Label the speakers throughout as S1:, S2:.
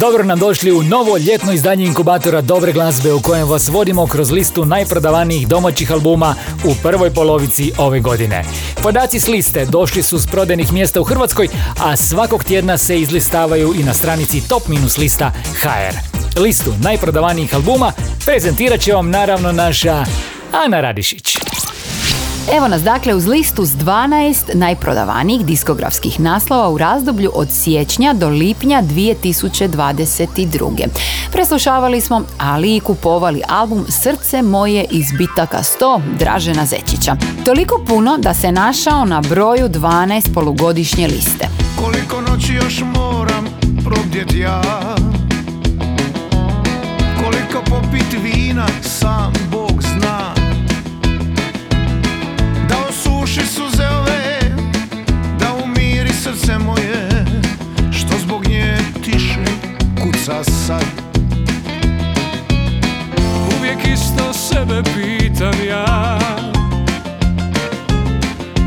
S1: Dobro nam došli u novo ljetno izdanje inkubatora Dobre glazbe u kojem vas vodimo kroz listu najprodavanijih domaćih albuma u prvoj polovici ove godine. Podaci s liste došli su s prodajnih mjesta u Hrvatskoj, a svakog tjedna se izlistavaju i na stranici Top Minus Lista HR. Listu najprodavanijih albuma prezentirat će vam naravno naša Ana Radišić.
S2: Evo nas dakle uz listu s 12 najprodavanijih diskografskih naslova u razdoblju od siječnja do lipnja 2022. Preslušavali smo, ali i kupovali album Srce moje iz bitaka 100 Dražena Zečića. Toliko puno da se našao na broju 12 polugodišnje liste.
S3: Koliko noći još moram probdjet ja Koliko popit vina sam osuši suze ove Da umiri srce moje Što zbog nje tiše kuca sad.
S4: Uvijek isto sebe pitam ja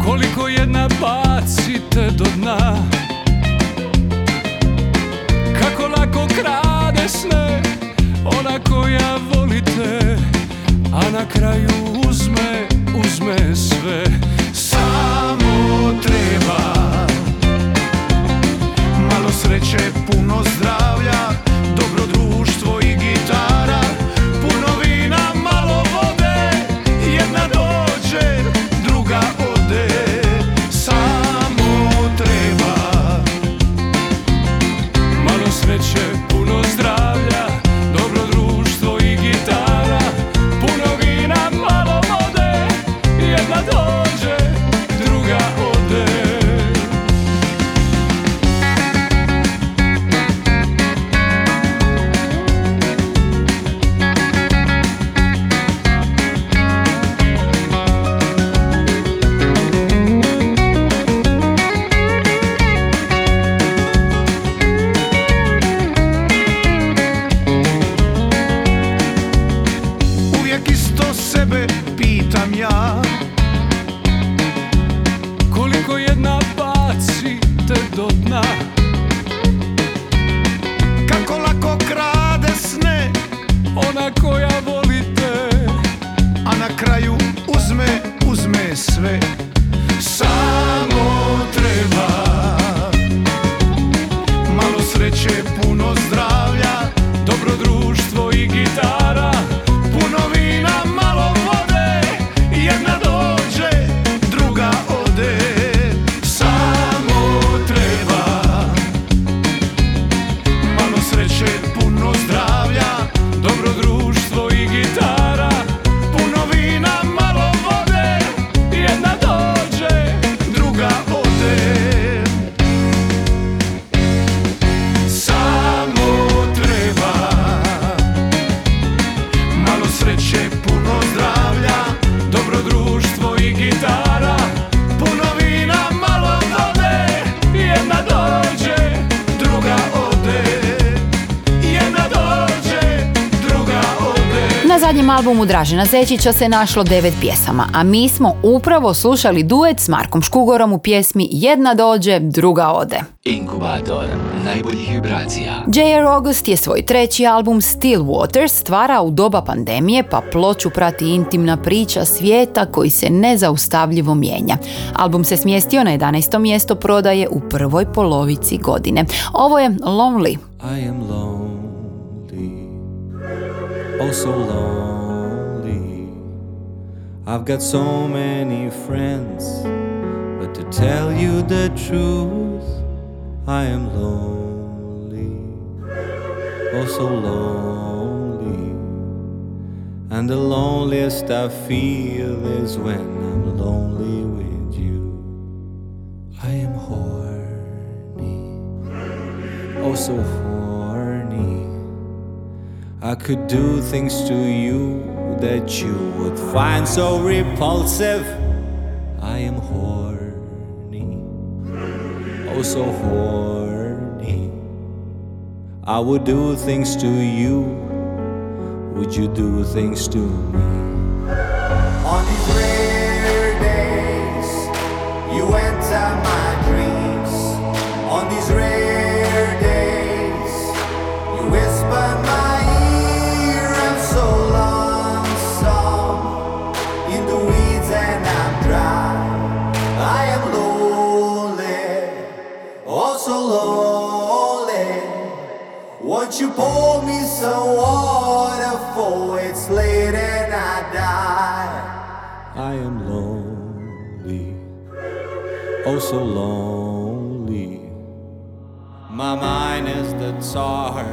S4: Koliko jedna bacite do dna? Kako lako krade sne Ona koja volite A na kraju
S2: albumu Dražena Zečića se našlo devet pjesama, a mi smo upravo slušali duet s Markom Škugorom u pjesmi Jedna dođe, druga ode.
S5: Inkubator najboljih vibracija.
S2: J.R. August je svoj treći album Still Waters stvara u doba pandemije pa ploču prati intimna priča svijeta koji se nezaustavljivo mijenja. Album se smjestio na 11. mjesto prodaje u prvoj polovici godine. Ovo je Lonely.
S6: I am lonely, oh so lonely. I've got so many friends, but to tell you the truth, I am lonely, oh so lonely. And the loneliest I feel is when I'm lonely with you. I am horny, oh so horny. I could do things to you that you would find so repulsive. I am horny, oh so horny. I would do things to you, would you do things to me?
S7: On his grave. so lonely.
S6: My mind is the tar,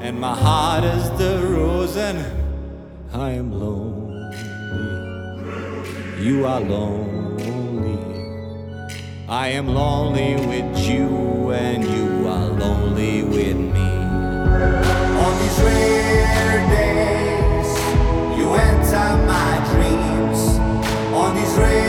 S6: and my heart is the rosin. I am lonely. You are lonely. I am lonely with you, and you are lonely with me.
S7: On these rare days, you enter my dreams. On these rare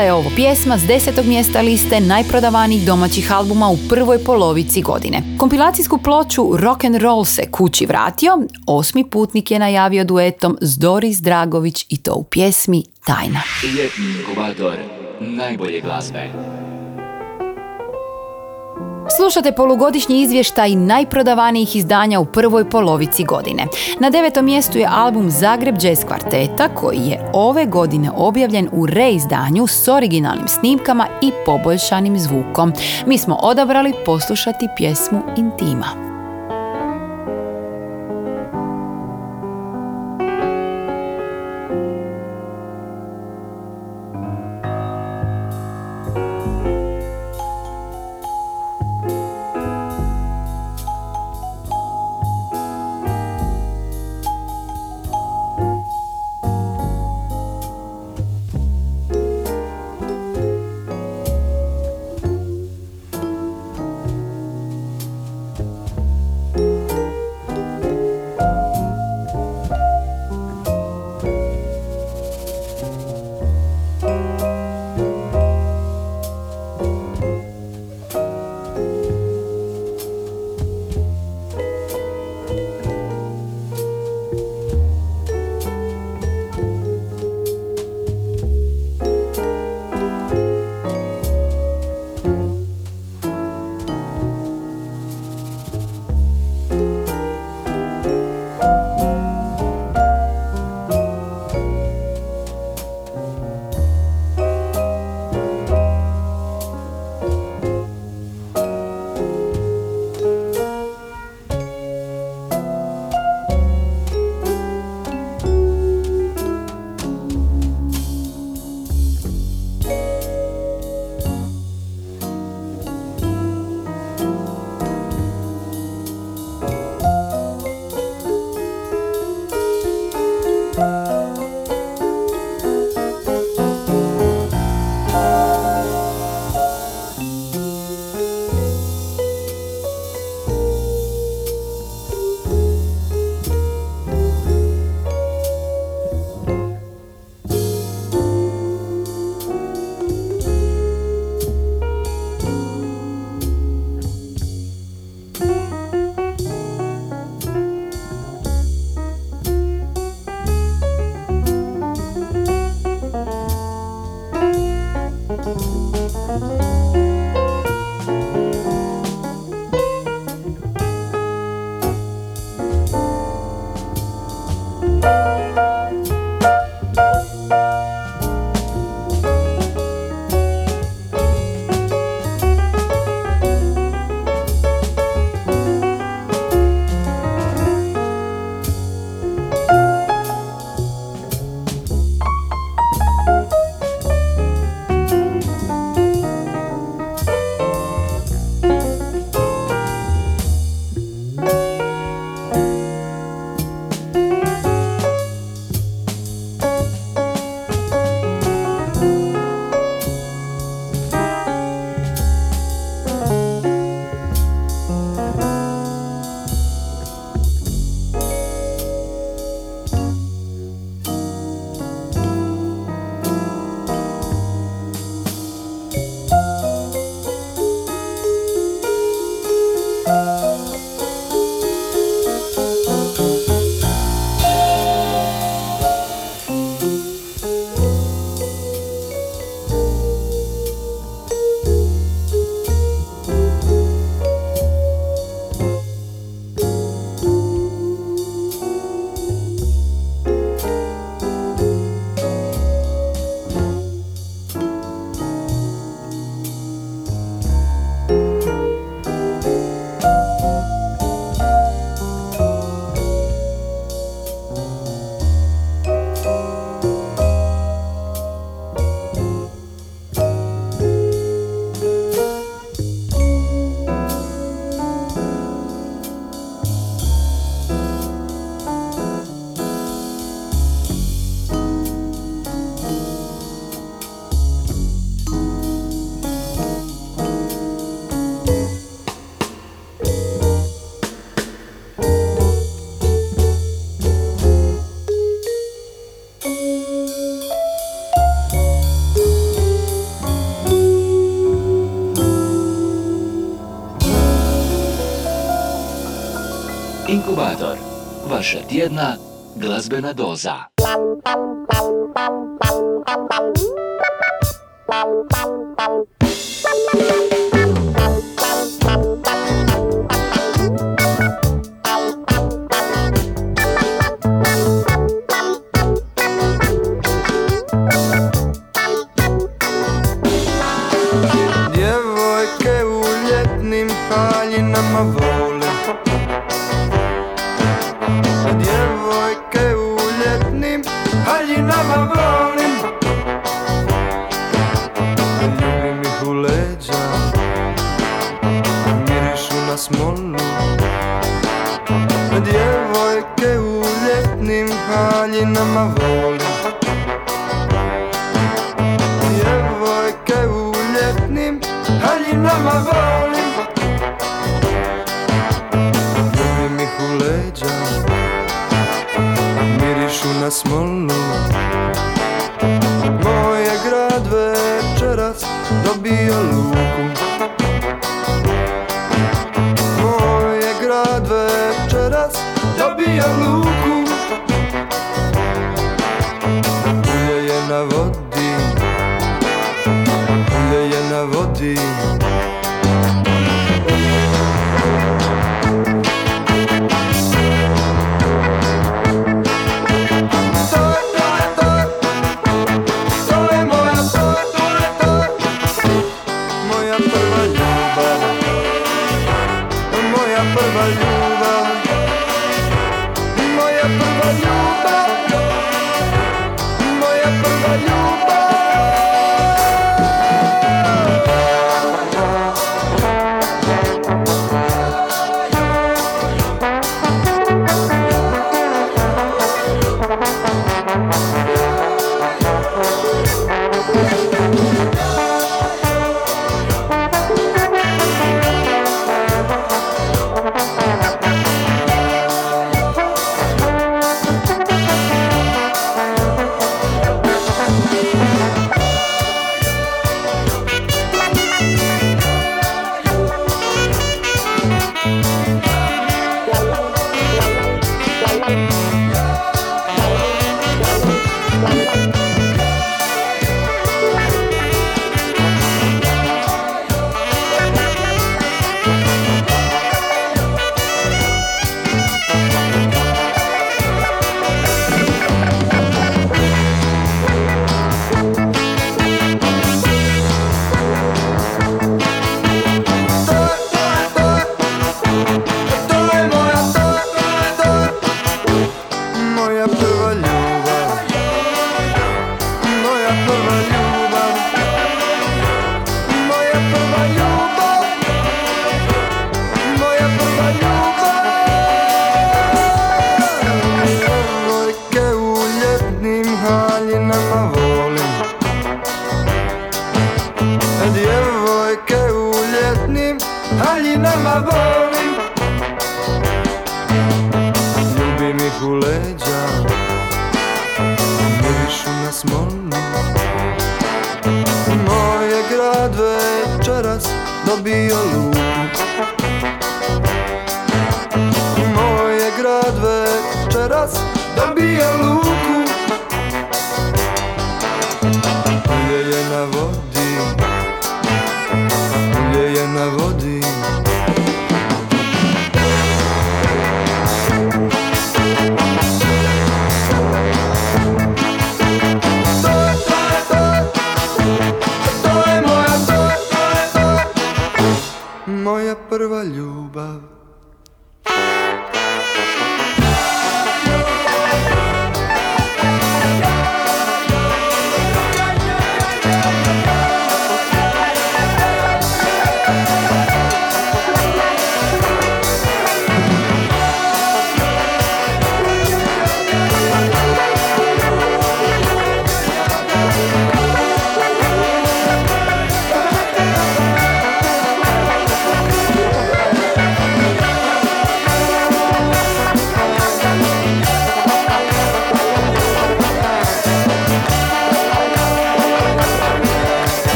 S2: Bila je ovo pjesma s desetog mjesta liste najprodavanijih domaćih albuma u prvoj polovici godine. Kompilacijsku ploču Rock and Roll se kući vratio, osmi putnik je najavio duetom s Doris Dragović i to u pjesmi Tajna.
S8: Ljetni inkubator najbolje glazbe.
S2: Slušate polugodišnji izvještaj najprodavanijih izdanja u prvoj polovici godine. Na devetom mjestu je album Zagreb Jazz Kvarteta koji je ove godine objavljen u reizdanju s originalnim snimkama i poboljšanim zvukom. Mi smo odabrali poslušati pjesmu Intima.
S8: Vaša tjedna glazbena doza.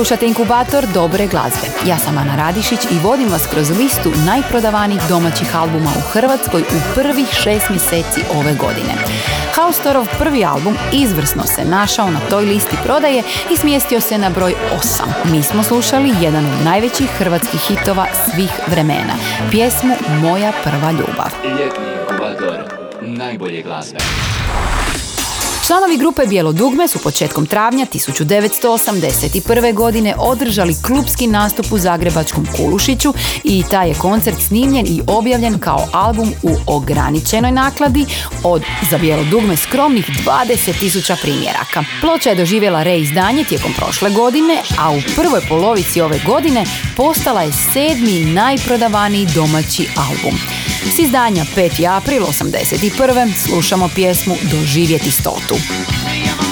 S2: Slušate inkubator dobre glazbe. Ja sam Ana Radišić i vodim vas kroz listu najprodavanijih domaćih albuma u Hrvatskoj u prvih šest mjeseci ove godine. Haustorov prvi album izvrsno se našao na toj listi prodaje i smjestio se na broj 8. Mi smo slušali jedan od najvećih hrvatskih hitova svih vremena. Pjesmu Moja prva ljubav.
S8: Ljetni inkubator najbolje glazbe.
S2: Članovi grupe Bijelo dugme su početkom travnja 1981. godine održali klubski nastup u Zagrebačkom Kulušiću i taj je koncert snimljen i objavljen kao album u ograničenoj nakladi od za Bijelo dugme skromnih 20.000 primjeraka. Ploča je doživjela reizdanje tijekom prošle godine, a u prvoj polovici ove godine postala je sedmi najprodavaniji domaći album. S izdanja 5. april 81. slušamo pjesmu Doživjeti stotu.
S9: Me llamo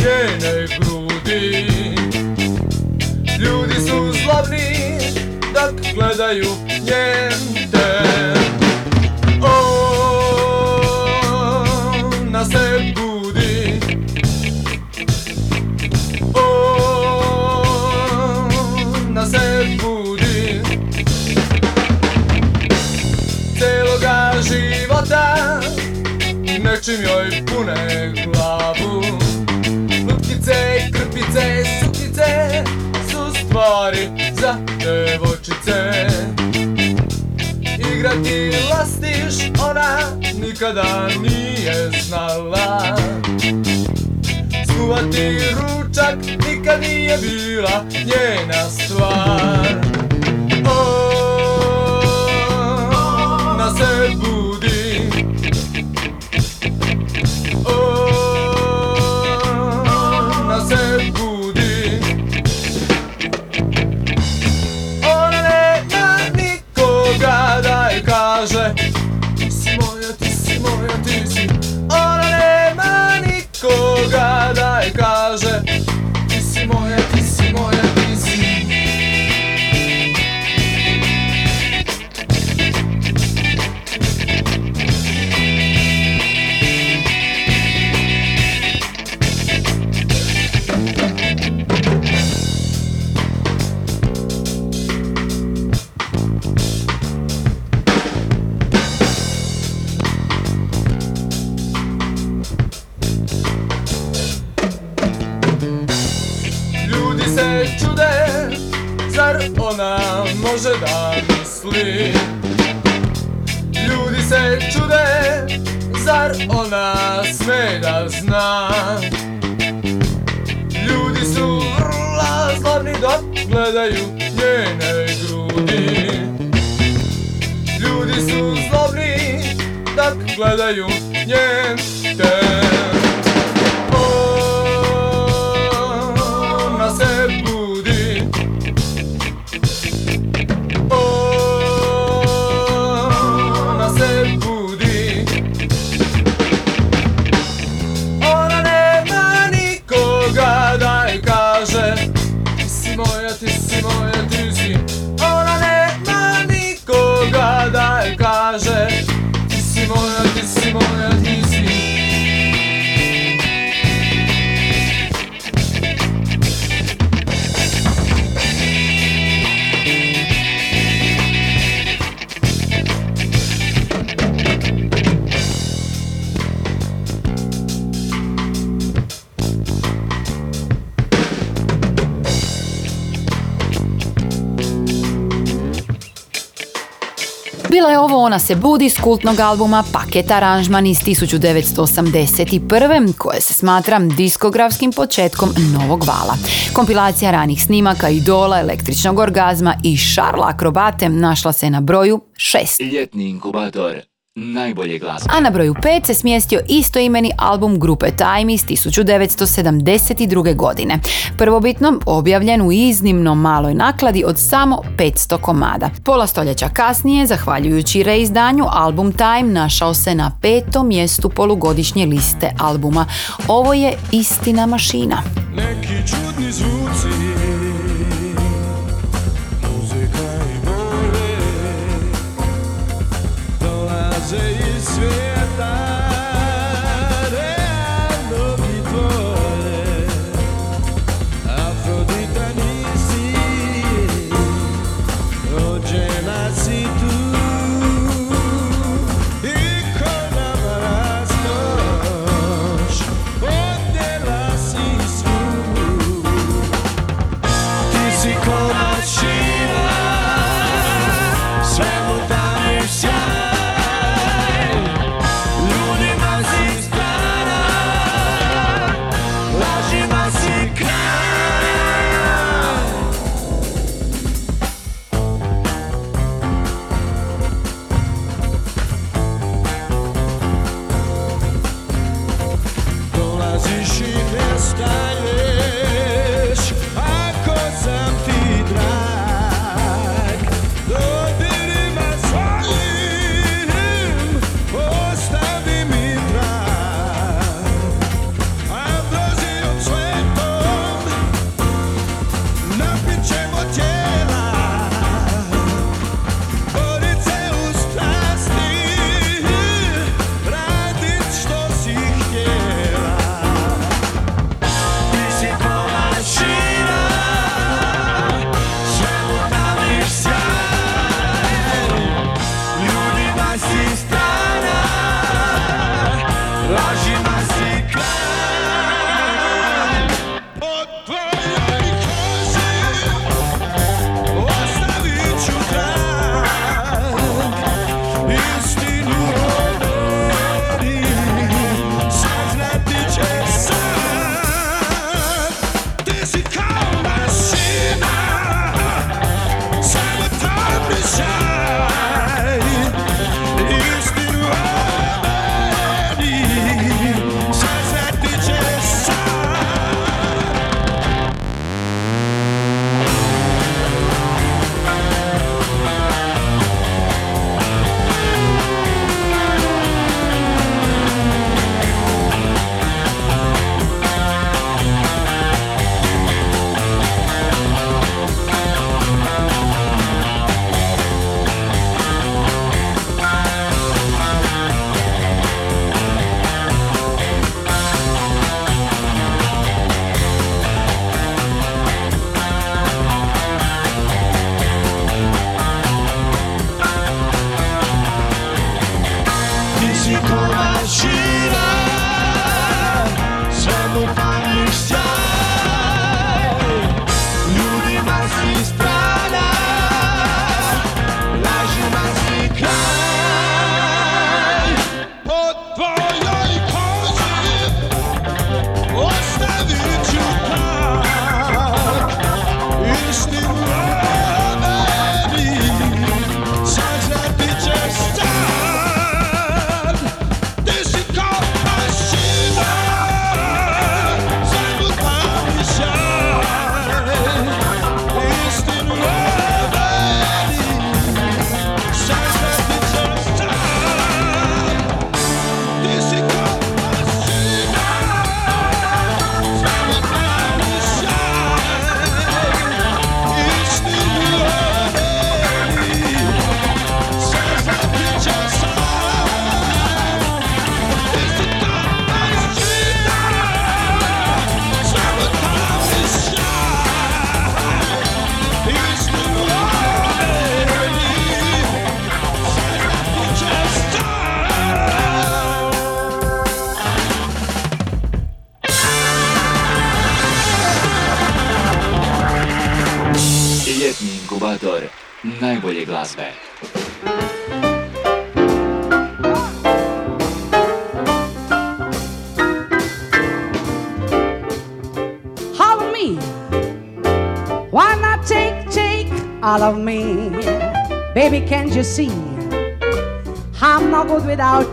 S9: njenoj grudi. Ljudi su zlobni dok gledaju
S10: njen Igrati lastiš ona nikada nije znala. Skuvati ručak nikad nije bila njena stvar da misli? Ljudi se čude, zar ona sme da zna? Ljudi su vrlo zlobni dok gledaju njene grudi Ljudi su zlobni dok gledaju njen Ona se budi
S2: s kultnog albuma Paket aranžman iz 1981. koje se smatra diskografskim početkom novog vala. Kompilacija ranih snimaka Idola, Električnog orgazma i Šarla akrobate našla se na broju 6.
S8: Ljetni inkubator najbolje glazbe.
S2: A na broju 5 se smjestio istoimeni album grupe Time iz 1972. godine. Prvobitno objavljen u iznimno maloj nakladi od samo 500 komada. Pola stoljeća kasnije, zahvaljujući reizdanju, album Time našao se na petom mjestu polugodišnje liste albuma. Ovo je istina mašina.
S10: Neki čudni zvuci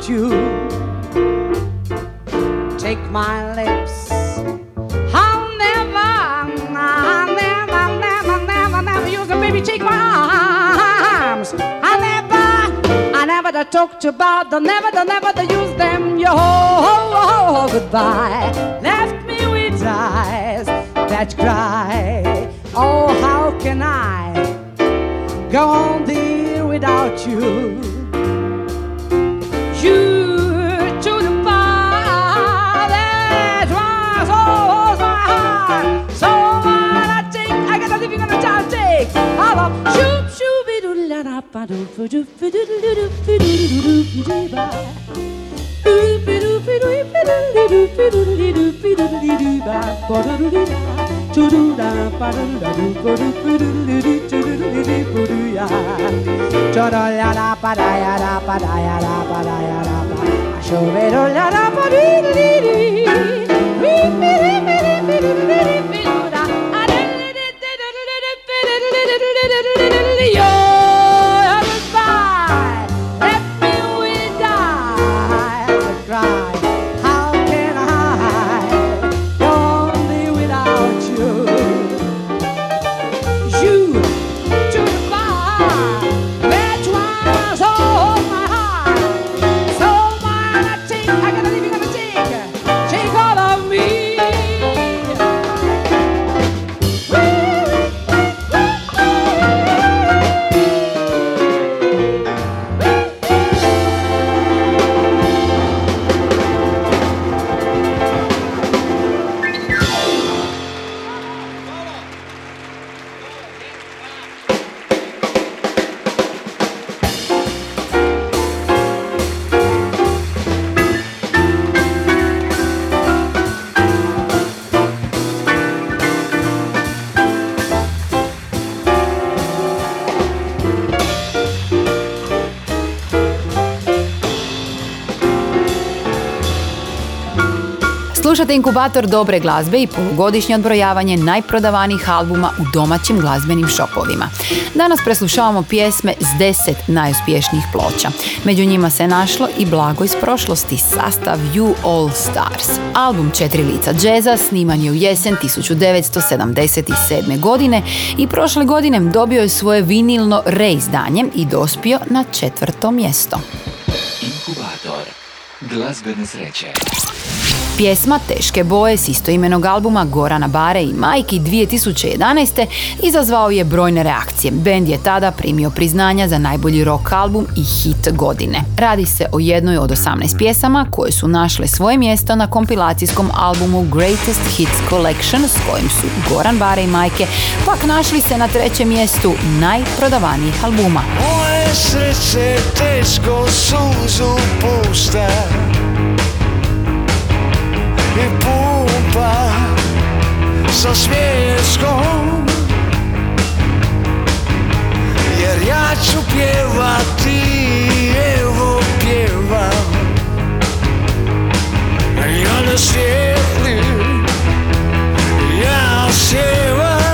S11: you. Take my lips. I'll never, I'll never, never, never, never use them. Baby, take my arms. I never, I never to talk to about, the never, the never to use them. Yo, oh, goodbye. Left me with eyes that cry. Oh, how can I go on dear without? You Chove la la pa di di di di di di di di di
S2: Slušate inkubator dobre glazbe i polugodišnje odbrojavanje najprodavanijih albuma u domaćim glazbenim šopovima. Danas preslušavamo pjesme s 10 najuspješnijih ploča. Među njima se našlo i blago iz prošlosti sastav You All Stars. Album Četiri lica džeza sniman je u jesen 1977. godine i prošle godine dobio je svoje vinilno reizdanje i dospio na četvrto mjesto.
S8: Inkubator glazbene sreće.
S2: Pjesma Teške boje s istoimenog albuma Gorana Bare i Majki 2011. izazvao je brojne reakcije. Bend je tada primio priznanja za najbolji rock album i hit godine. Radi se o jednoj od 18 pjesama koje su našle svoje mjesto na kompilacijskom albumu Greatest Hits Collection s kojim su Goran Bare i Majke pak našli se na trećem mjestu najprodavanijih albuma.
S10: Moje srce teško suzu pušta I pumpa sa smiješkom Jer ja ću pjevati, evo pjevam. Ja ne svijetlim, ja sjevam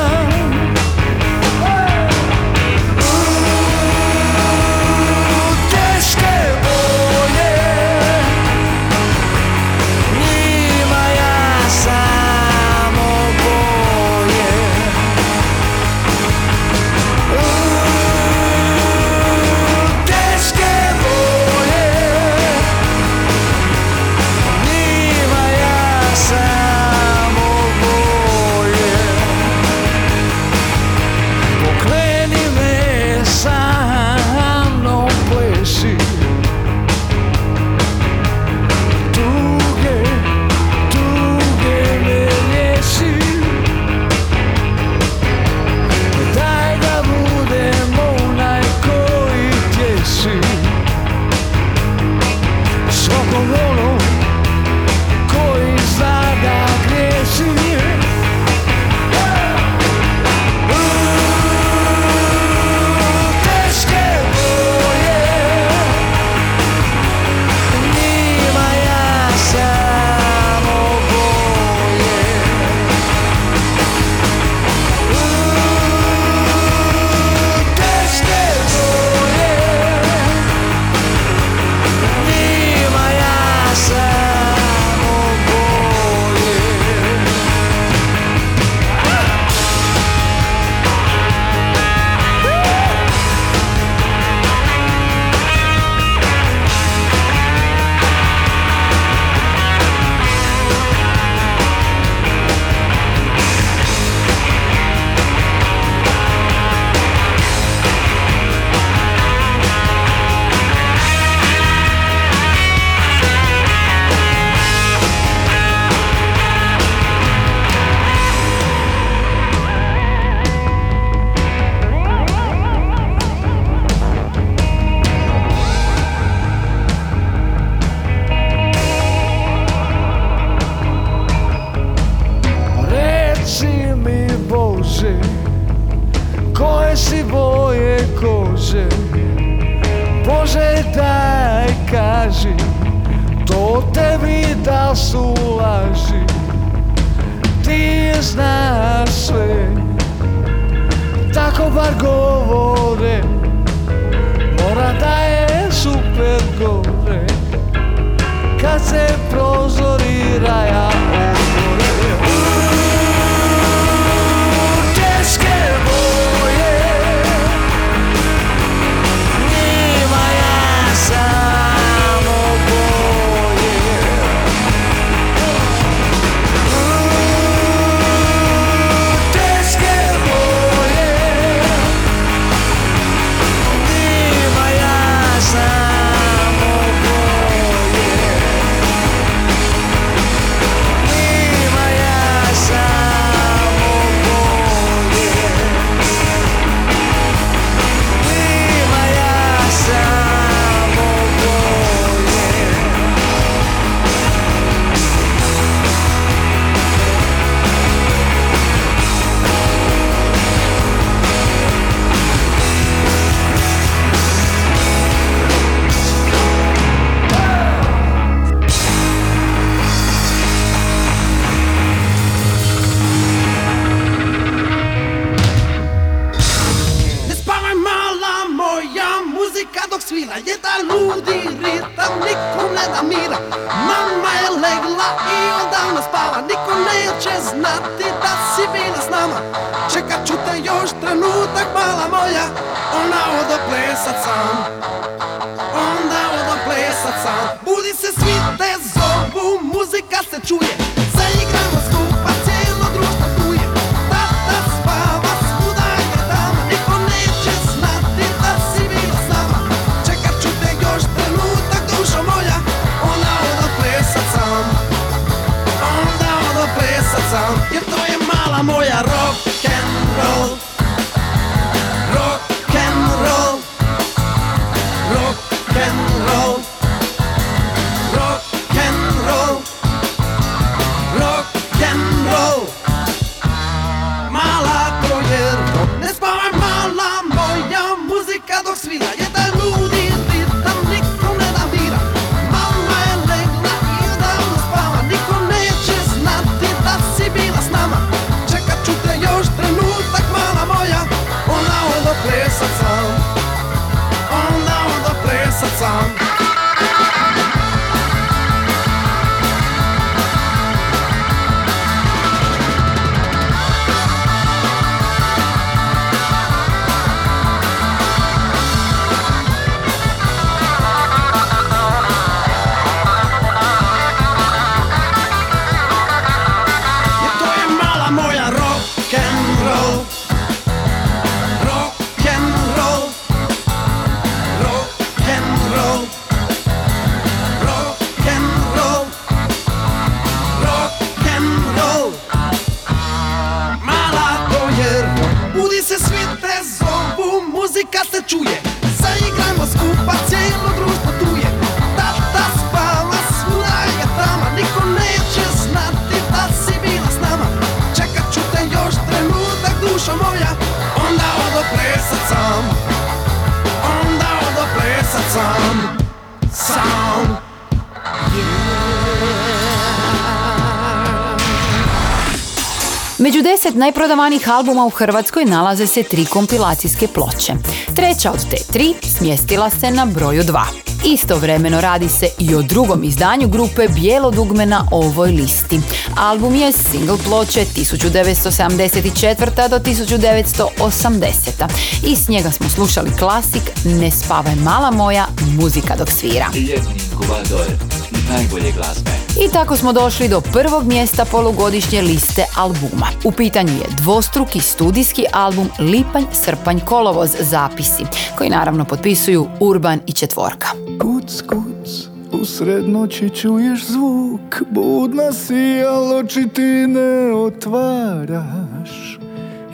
S2: najprodavanijih albuma u Hrvatskoj nalaze se tri kompilacijske ploče. Treća od te tri smjestila se na broju 2. Istovremeno radi se i o drugom izdanju grupe Bijelo dugme na ovoj listi. Album je single ploče 1974. do 1980. I s njega smo slušali klasik Ne spavaj mala moja, muzika dok svira.
S8: Ljetni najbolje glazbe.
S2: I tako smo došli do prvog mjesta polugodišnje liste albuma. U pitanju je dvostruki studijski album Lipanj, Srpanj, Kolovoz zapisi, koji naravno potpisuju Urban i Četvorka.
S12: Kuc, kuc, u srednoći čuješ zvuk, budna si, al oči ti ne otvaraš,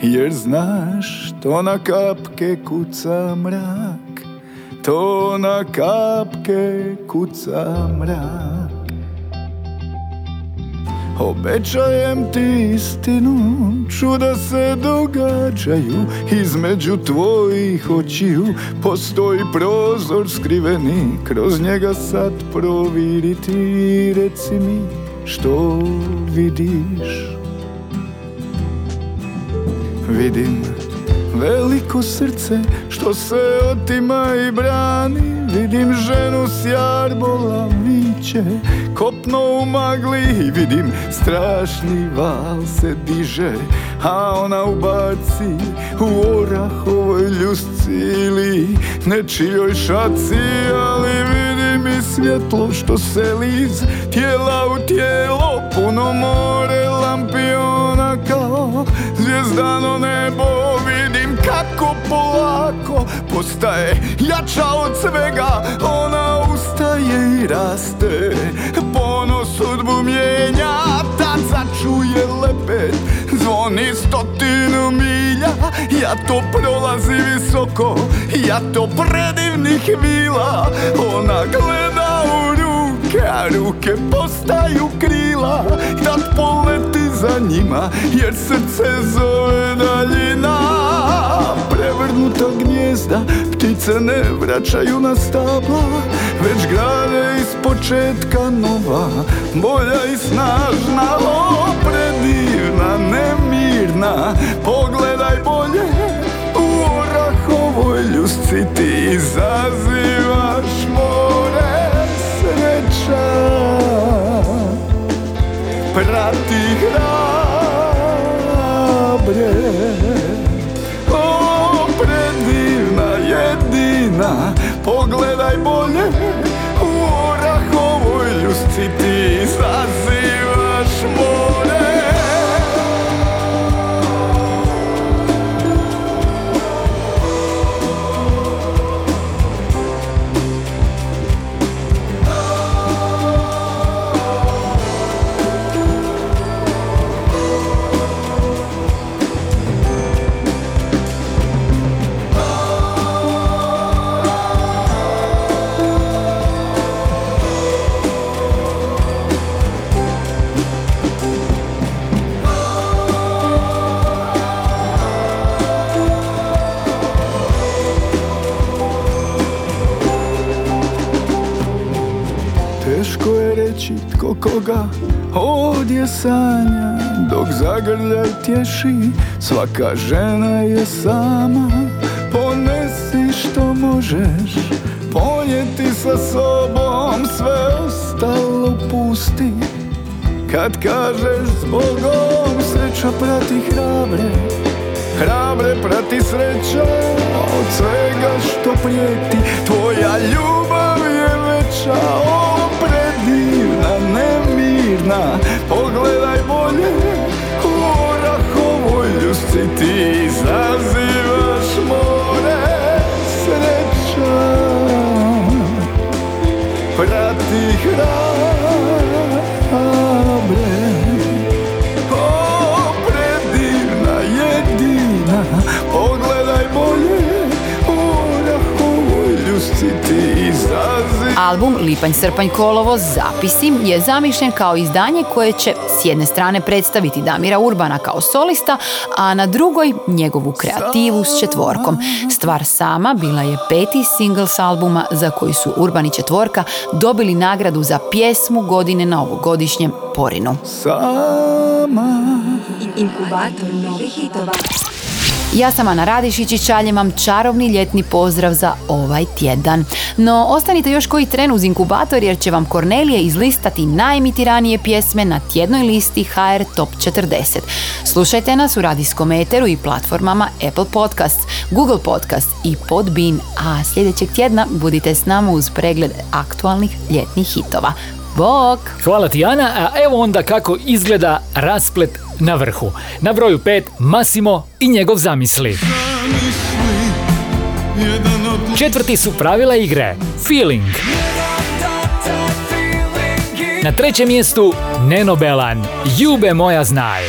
S12: jer znaš to na kapke kuca mrak to na kapke kuca mrak. Obećajem ti istinu, čuda se događaju Između tvojih očiju. Postoji prozor skriveni Kroz njega sad proviriti, reci mi što vidiš? Vidim veliko srce što se otima i brani. Vidim ženu s jarbola viće Kopno u magli. Vidim strašni val se diže A ona ubaci u orahovoj ljusci ili nečijoj šaci. Ali vidim i svjetlo što se liz tijela u tijelo. Puno more lampiona kao zvijezdano nebo Kako polako postaje jača od svega Ona ustaje i raste, ponos sudbu mijenja Tad začuje lepet, zvoni stotinu milja Ja to prolazi visoko, ja to predivnih vila Ona gleda a ruke postaju krila Tad poleti za njima, jer srce zove daljina. Prevrnuta gnjezda, ptice ne vraćaju na stabla Već grade iz početka nova, bolja i snažna O, predivna, nemirna, pogledaj tko koga ovdje sanja Dok zagrljaj tješi svaka žena je sama. Ponesi što možeš ponijeti sa sobom Sve ostalo pusti. Kad kažeš zbogom Sreća prati hrabre Hrabre prati sreća Od svega što prijeti. Tvoja ljubav je veća nemirna Pogledaj bolje U orahovoj ljusci ti izazivaš
S2: Album Lipanj, Srpanj, Kolovo, Zapisi je zamišljen kao izdanje koje će s jedne strane predstaviti Damira Urbana kao solista, a na drugoj njegovu kreativu s četvorkom. Stvar sama bila je peti singl s albuma za koji su Urban i četvorka dobili nagradu za pjesmu godine na ovogodišnjem Porinu.
S12: Sama
S13: Inkubator novih hitova.
S2: Ja sam Ana Radišić i šaljem vam čarobni ljetni pozdrav za ovaj tjedan. No, ostanite još koji tren uz inkubator jer će vam Kornelije izlistati najemitiranije pjesme na tjednoj listi HR Top 40. Slušajte nas u radijskom eteru i platformama Apple Podcasts, Google Podcast i Podbean, a sljedećeg tjedna budite s nama uz pregled aktualnih ljetnih hitova. Bok!
S1: Hvala ti Ana, a evo onda kako izgleda rasplet na vrhu. Na broju 5 Massimo i njegov zamisli. Četvrti su pravila igre Feeling. Na trećem mjestu Neno Belan Ljube moja znaj.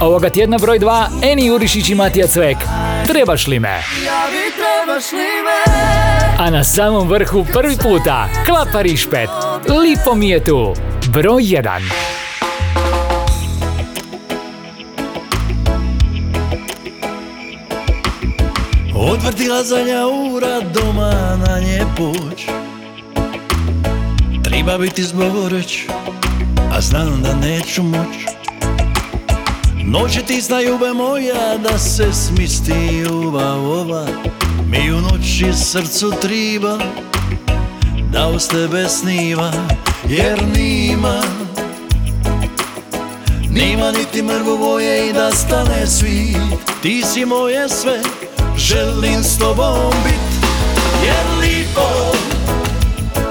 S1: Ovoga tjedna broj 2 Eni Jurišić i Matija Cvek Trebaš li me? A na samom vrhu prvi puta Klapa Rišpet Lipo mi je tu broj 1.
S14: Odvrtila zadnja ura doma na nje poć. Treba biti zboreć, a znam da neću moć. Noći ti zna ljube moja da se smisti ljubav ova. Mi u noći srcu triba da uz tebe sniva Jer nima Nima niti mrvu boje i da stane svit Ti si moje sve, želim s tobom bit. Jer lipo,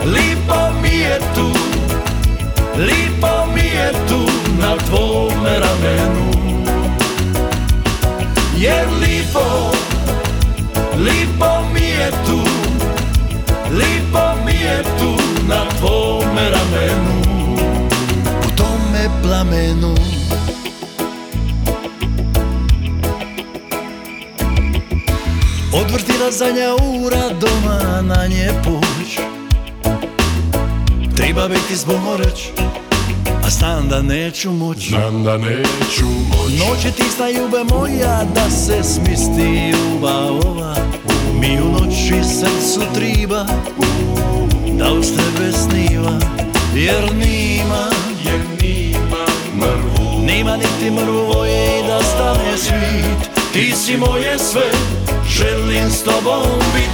S14: lipo mi je tu. Lipo mi je tu na tvome ramenu. Jer lipo, lipo mi je tu. Lipo mi je tu na tvome ramenu. U tome plamenu Odvrtila zadnja ura doma na nje puć. Treba biti zboreć A znam da neću moć. Znam da neću moć. Noće ti zna ljube moja Da se smisti ljubav ova. Mi u noći srcu triba Da uz tebe sniva Jer nima Jer nima mrvu. Nima niti mrvu voje i da stane svit. Ti si moje sve Želim s tobom bit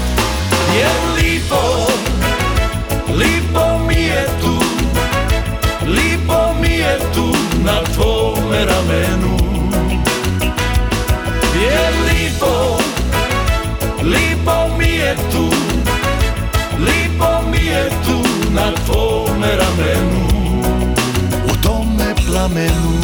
S14: Jer lipo Lipo mi je tu Lipo mi je tu na tvome ramenu. Jer lipo Lipo mi je tu Lipo mi je tu na tvome ramenu. U tome plamenu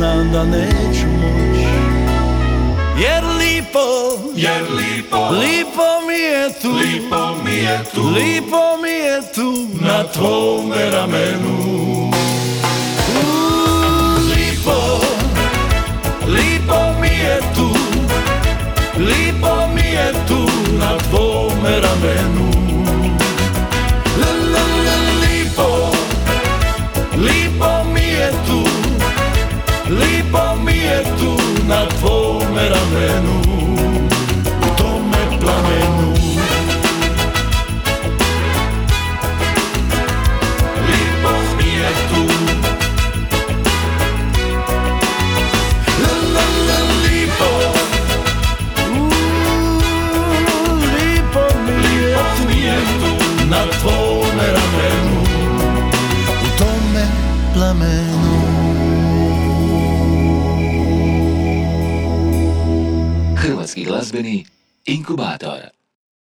S14: znam da neću moć Jer lipo, jer lipo, lipo mi je tu, lipo mi je tu, lipo mi je tu. Na tvome ramenu. Lipo, lipo mi je tu, lipo mi je tu. Na tvome ramenu. Tvome
S8: Incubator